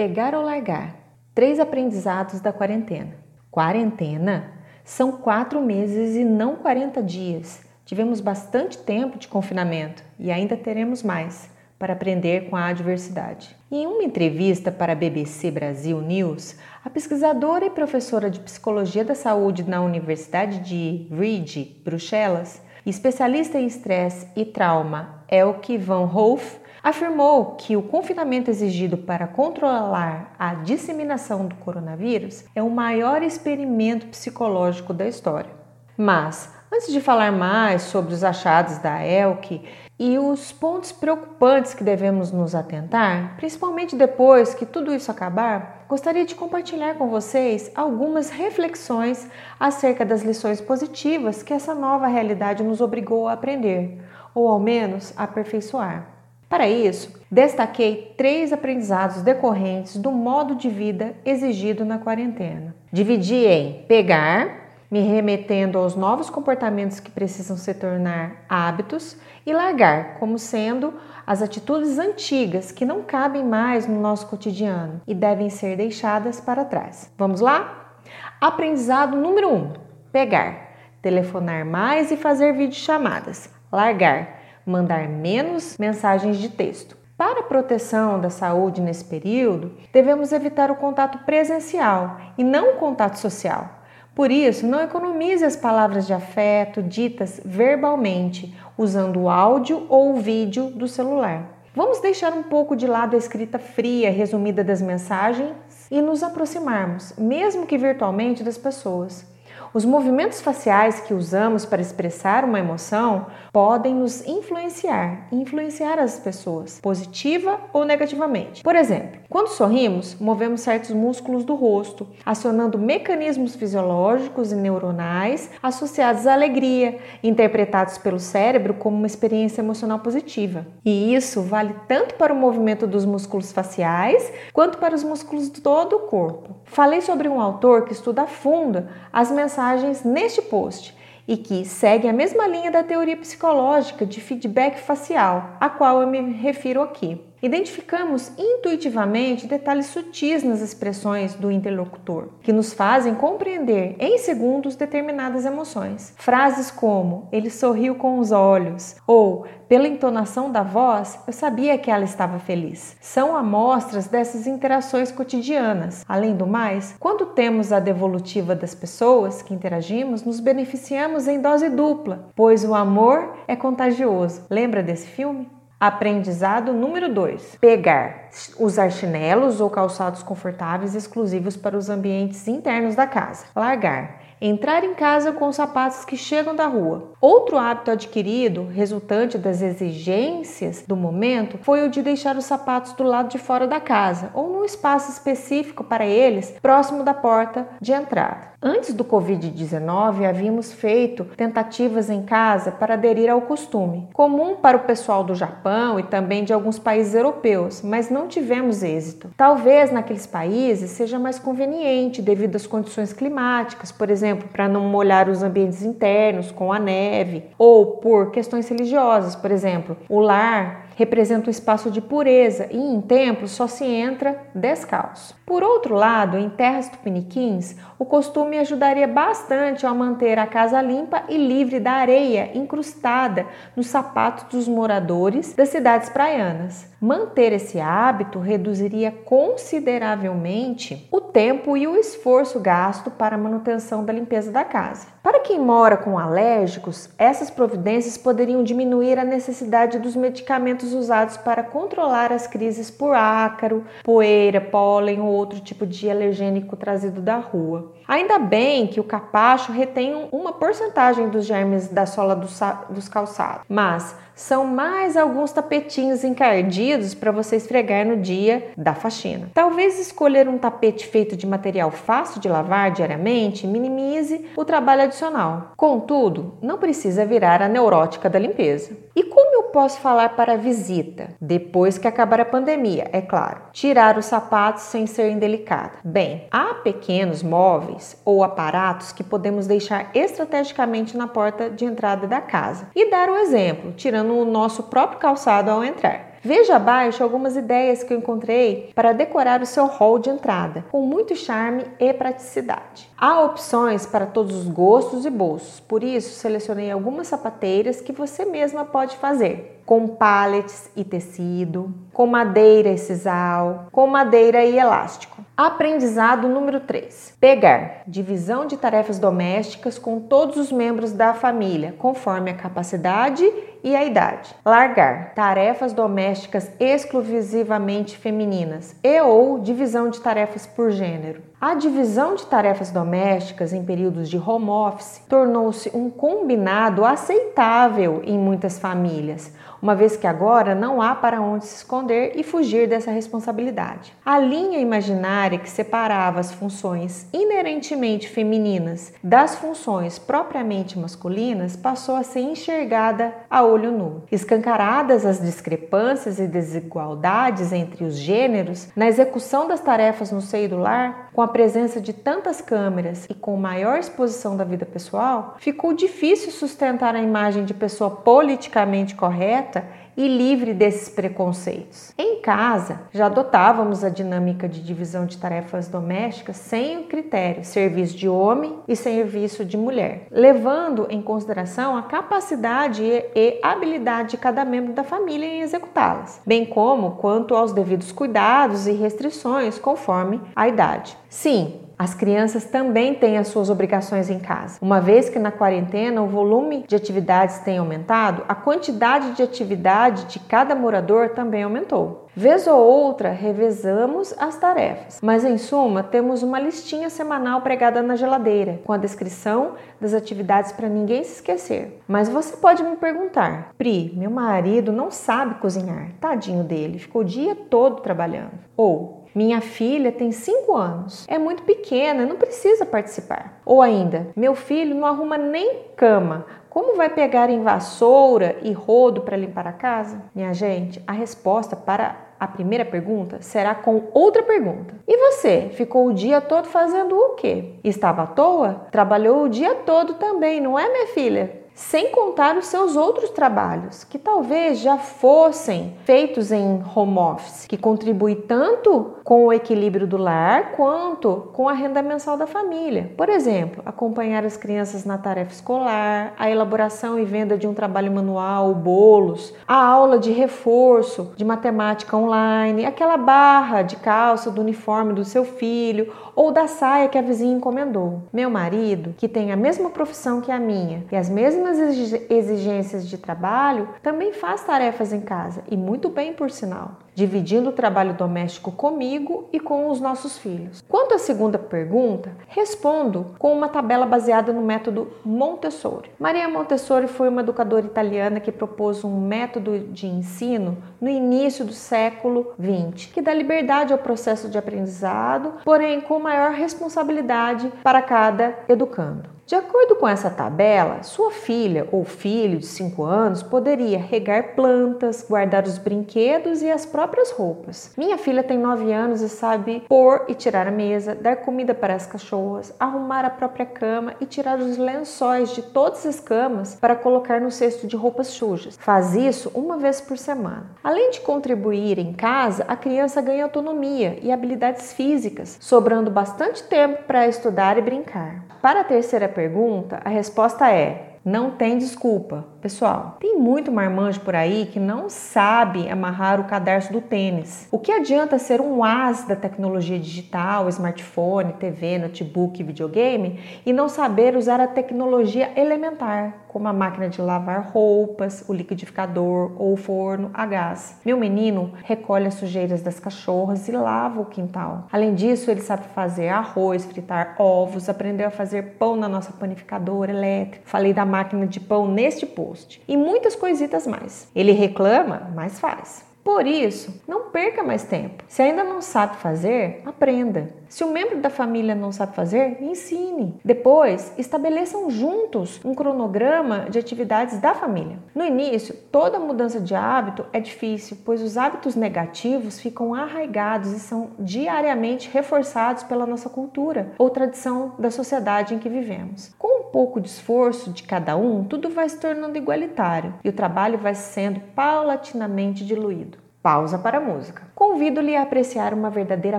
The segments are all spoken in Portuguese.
Pegar ou largar? Três aprendizados da quarentena. Quarentena? São quatro meses e não 40 dias. Tivemos bastante tempo de confinamento e ainda teremos mais para aprender com a adversidade. Em uma entrevista para a BBC Brasil News, a pesquisadora e professora de Psicologia da Saúde na Universidade de Reed, Bruxelas, especialista em estresse e trauma Elke van Hoof, afirmou que o confinamento exigido para controlar a disseminação do coronavírus é o maior experimento psicológico da história. Mas, antes de falar mais sobre os achados da Elke e os pontos preocupantes que devemos nos atentar, principalmente depois que tudo isso acabar, gostaria de compartilhar com vocês algumas reflexões acerca das lições positivas que essa nova realidade nos obrigou a aprender, ou ao menos aperfeiçoar. Para isso, destaquei três aprendizados decorrentes do modo de vida exigido na quarentena. Dividi em pegar, me remetendo aos novos comportamentos que precisam se tornar hábitos, e largar, como sendo as atitudes antigas que não cabem mais no nosso cotidiano e devem ser deixadas para trás. Vamos lá? Aprendizado número 1: um, pegar, telefonar mais e fazer videochamadas. Largar mandar menos mensagens de texto. Para a proteção da saúde nesse período, devemos evitar o contato presencial e não o contato social. Por isso, não economize as palavras de afeto ditas verbalmente, usando o áudio ou o vídeo do celular. Vamos deixar um pouco de lado a escrita fria, resumida das mensagens e nos aproximarmos, mesmo que virtualmente, das pessoas. Os movimentos faciais que usamos para expressar uma emoção podem nos influenciar, influenciar as pessoas, positiva ou negativamente. Por exemplo, quando sorrimos, movemos certos músculos do rosto, acionando mecanismos fisiológicos e neuronais associados à alegria, interpretados pelo cérebro como uma experiência emocional positiva. E isso vale tanto para o movimento dos músculos faciais quanto para os músculos de todo o corpo. Falei sobre um autor que estuda a fundo as mensagens neste post e que segue a mesma linha da teoria psicológica de feedback facial, a qual eu me refiro aqui. Identificamos intuitivamente detalhes sutis nas expressões do interlocutor, que nos fazem compreender em segundos determinadas emoções. Frases como ele sorriu com os olhos ou pela entonação da voz, eu sabia que ela estava feliz. São amostras dessas interações cotidianas. Além do mais, quando temos a devolutiva das pessoas que interagimos, nos beneficiamos em dose dupla, pois o amor é contagioso. Lembra desse filme? Aprendizado número 2: pegar, usar chinelos ou calçados confortáveis exclusivos para os ambientes internos da casa. Largar, entrar em casa com sapatos que chegam da rua. Outro hábito adquirido, resultante das exigências do momento, foi o de deixar os sapatos do lado de fora da casa ou num espaço específico para eles, próximo da porta de entrada. Antes do Covid-19, havíamos feito tentativas em casa para aderir ao costume, comum para o pessoal do Japão e também de alguns países europeus, mas não tivemos êxito. Talvez naqueles países seja mais conveniente devido às condições climáticas, por exemplo, exemplo, para não molhar os ambientes internos com a neve, ou por questões religiosas, por exemplo, o lar representa um espaço de pureza e em templos só se entra descalço. Por outro lado, em terras tupiniquins, o costume ajudaria bastante a manter a casa limpa e livre da areia incrustada nos sapatos dos moradores das cidades praianas. Manter esse hábito reduziria consideravelmente o tempo e o esforço gasto para a manutenção da limpeza da casa. Para quem mora com alérgicos, essas providências poderiam diminuir a necessidade dos medicamentos usados para controlar as crises por ácaro, poeira, pólen ou outro tipo de alergênico trazido da rua. Ainda bem que o capacho retém uma porcentagem dos germes da sola dos calçados, mas são mais alguns tapetinhos encardidos para você esfregar no dia da faxina. Talvez escolher um tapete feito de material fácil de lavar diariamente minimize o trabalho adicional. Contudo, não precisa virar a neurótica da limpeza. E como posso falar para a visita? Depois que acabar a pandemia, é claro. Tirar os sapatos sem ser indelicada. Bem, há pequenos móveis ou aparatos que podemos deixar estrategicamente na porta de entrada da casa. E dar o exemplo, tirando o nosso próprio calçado ao entrar. Veja abaixo algumas ideias que eu encontrei para decorar o seu hall de entrada, com muito charme e praticidade. Há opções para todos os gostos e bolsos, por isso selecionei algumas sapateiras que você mesma pode fazer com pallets e tecido, com madeira e sisal, com madeira e elástico. Aprendizado número 3. Pegar. Divisão de tarefas domésticas com todos os membros da família, conforme a capacidade e a idade. Largar. Tarefas domésticas exclusivamente femininas e ou divisão de tarefas por gênero. A divisão de tarefas domésticas em períodos de home office tornou-se um combinado aceitável em muitas famílias, uma vez que agora não há para onde se esconder e fugir dessa responsabilidade. A linha imaginária que separava as funções inerentemente femininas das funções propriamente masculinas passou a ser enxergada a olho nu. Escancaradas as discrepâncias e desigualdades entre os gêneros na execução das tarefas no seio do lar, com a presença de tantas câmeras e com maior exposição da vida pessoal, ficou difícil sustentar a imagem de pessoa politicamente correta e livre desses preconceitos. Em casa, já adotávamos a dinâmica de divisão de tarefas domésticas sem o critério serviço de homem e serviço de mulher, levando em consideração a capacidade e habilidade de cada membro da família em executá-las, bem como quanto aos devidos cuidados e restrições conforme a idade. Sim, as crianças também têm as suas obrigações em casa. Uma vez que na quarentena o volume de atividades tem aumentado, a quantidade de atividade de cada morador também aumentou. Vez ou outra, revezamos as tarefas, mas em suma, temos uma listinha semanal pregada na geladeira, com a descrição das atividades para ninguém se esquecer. Mas você pode me perguntar: Pri, meu marido não sabe cozinhar, tadinho dele, ficou o dia todo trabalhando. Ou minha filha tem 5 anos, é muito pequena, não precisa participar. Ou ainda, meu filho não arruma nem cama. Como vai pegar em vassoura e rodo para limpar a casa? Minha gente, a resposta para a primeira pergunta será com outra pergunta. E você, ficou o dia todo fazendo o quê? Estava à toa? Trabalhou o dia todo também, não é, minha filha? Sem contar os seus outros trabalhos, que talvez já fossem feitos em home office, que contribui tanto com o equilíbrio do lar quanto com a renda mensal da família. Por exemplo, acompanhar as crianças na tarefa escolar, a elaboração e venda de um trabalho manual, bolos, a aula de reforço de matemática online, aquela barra de calça do uniforme do seu filho ou da saia que a vizinha encomendou. Meu marido, que tem a mesma profissão que a minha e as mesmas exigências de trabalho, também faz tarefas em casa e muito bem, por sinal dividindo o trabalho doméstico comigo e com os nossos filhos. Quanto à segunda pergunta, respondo com uma tabela baseada no método Montessori. Maria Montessori foi uma educadora italiana que propôs um método de ensino no início do século XX, que dá liberdade ao processo de aprendizado, porém com maior responsabilidade para cada educando. De acordo com essa tabela, sua filha ou filho de 5 anos poderia regar plantas, guardar os brinquedos e as próprias roupas. Minha filha tem 9 anos e sabe pôr e tirar a mesa, dar comida para as cachorras, arrumar a própria cama e tirar os lençóis de todas as camas para colocar no cesto de roupas sujas. Faz isso uma vez por semana. Além de contribuir em casa, a criança ganha autonomia e habilidades físicas, sobrando bastante tempo para estudar e brincar. Para a terceira pergunta, a resposta é: não tem desculpa. Pessoal, tem muito marmanjo por aí que não sabe amarrar o cadarço do tênis. O que adianta ser um as da tecnologia digital, smartphone, TV, notebook, videogame e não saber usar a tecnologia elementar, como a máquina de lavar roupas, o liquidificador ou o forno a gás. Meu menino recolhe as sujeiras das cachorras e lava o quintal. Além disso, ele sabe fazer arroz, fritar ovos, aprendeu a fazer pão na nossa panificadora elétrica. Falei da máquina de pão neste post e muitas coisitas mais. Ele reclama, mas faz. Por isso, não perca mais tempo. Se ainda não sabe fazer, aprenda. Se um membro da família não sabe fazer, ensine. Depois, estabeleçam juntos um cronograma de atividades da família. No início, toda mudança de hábito é difícil, pois os hábitos negativos ficam arraigados e são diariamente reforçados pela nossa cultura ou tradição da sociedade em que vivemos. Com pouco de esforço de cada um, tudo vai se tornando igualitário e o trabalho vai sendo paulatinamente diluído. Pausa para a música. Convido-lhe a apreciar uma verdadeira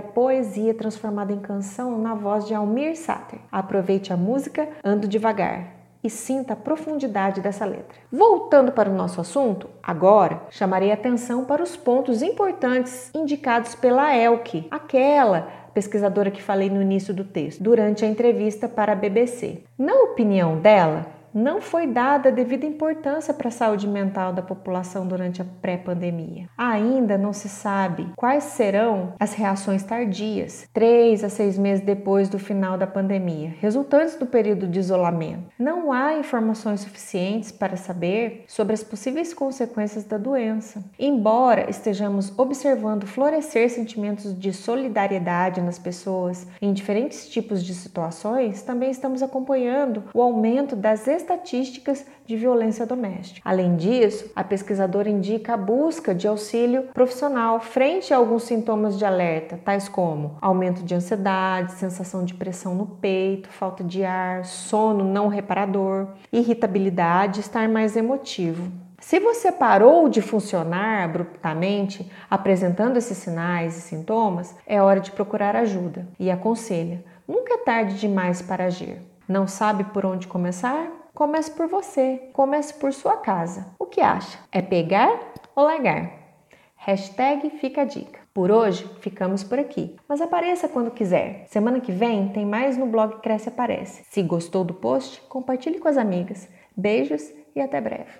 poesia transformada em canção na voz de Almir Sater. Aproveite a música Ando Devagar e sinta a profundidade dessa letra. Voltando para o nosso assunto, agora chamarei atenção para os pontos importantes indicados pela Elke, aquela pesquisadora que falei no início do texto, durante a entrevista para a BBC. Na opinião dela, não foi dada devida importância para a saúde mental da população durante a pré-pandemia. Ainda não se sabe quais serão as reações tardias, três a seis meses depois do final da pandemia, resultantes do período de isolamento. Não há informações suficientes para saber sobre as possíveis consequências da doença. Embora estejamos observando florescer sentimentos de solidariedade nas pessoas em diferentes tipos de situações, também estamos acompanhando o aumento das estatísticas de violência doméstica. Além disso, a pesquisadora indica a busca de auxílio profissional frente a alguns sintomas de alerta, tais como aumento de ansiedade, sensação de pressão no peito, falta de ar, sono não reparador, irritabilidade, estar mais emotivo. Se você parou de funcionar abruptamente, apresentando esses sinais e sintomas, é hora de procurar ajuda e aconselha: nunca é tarde demais para agir. Não sabe por onde começar? Comece por você, comece por sua casa. O que acha? É pegar ou largar? Hashtag fica a dica. Por hoje, ficamos por aqui. Mas apareça quando quiser. Semana que vem tem mais no blog Cresce Aparece. Se gostou do post, compartilhe com as amigas. Beijos e até breve.